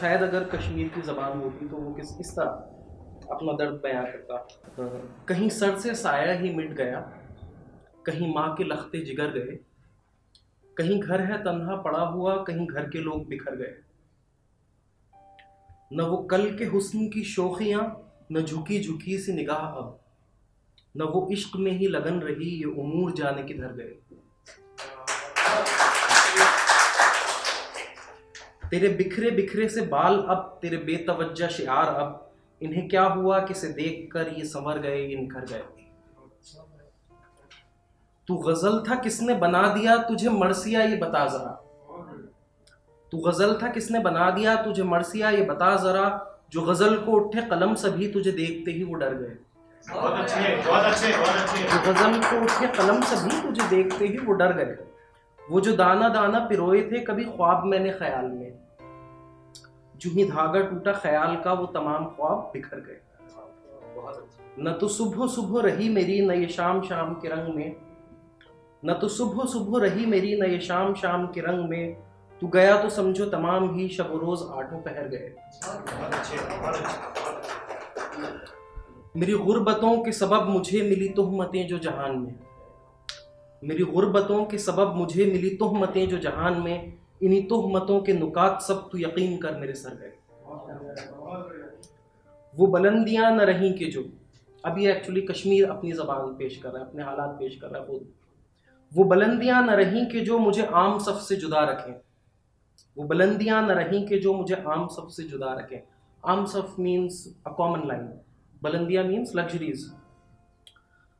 शायद अगर कश्मीर की ज़बान होती तो वो किस इस तरह अपना दर्द बयां करता? कहीं सर से साया ही मिट गया, कहीं माँ के लखते जिगर गए, कहीं घर है तन्हा पड़ा हुआ, कहीं घर के लोग बिखर गए। न वो कल के हुस्न की शोखियाँ, न झुकी झुकी सी निगाह अब, न वो इश्क में ही लगन रही, ये उमूर जाने किधर गए। तेरे बिखरे बिखरे से बाल अब तेरे बेतवज्जा शिआर अब। इन्हें क्या हुआ कि किसे देख कर ये संवर गए ये निखर गए? तू गज़ल था किसने बना दिया? तुझे मरसिया ये बता जरा। तू गज़ल था किसने बना दिया? तुझे मरसिया ये बता जरा। जो गज़ल को उठे कलम सभी तुझे देखते ही वो डर गए। बहुत अच्छे बहुत अच्छे बहुत अच्छे। जो गज़ल को उठे कलम सभी तुझे देखते ही वो डर गए। वो जो दाना दाना पिरोए थे कभी ख्वाब मैंने ख्याल में। जो ही धागा टूटा ख्याल का वो तमाम ख्वाब बिखर गए। न तो सुबह सुबह रही मेरी न ये शाम शाम के रंग में। न तो सुबह सुबह रही मेरी न ये शाम शाम के रंग में। तू गया तो समझो तमाम ही शब रोज आठों पहर गए। अच्छे अच्छे। मेरी गुर्बतों के सबब मुझे मिली तोहमतें जो जहान में। मेरी गुर्बतों के सबब मुझे मिली तोहमतें जो जहान में, इन्हीं तोहमतों के नुकात सब तू यकीन कर मेरे सर गए वो बुलंदियाँ न रहीं कि जो ये एक्चुअली कश्मीर अपनी ज़बान पेश कर रहा है, अपने हालात पेश कर रहा है, खुद। वो बुलंदियाँ न रहीं कि जो मुझे आम सफ से जुदा रखें। वो बुलंदियाँ न रहीं कि जो मुझे आम सफ से जुदा रखें। आम सफ मीन्स अ कॉमन लाइन बुलंदियाँ मीन्स लग्जरीज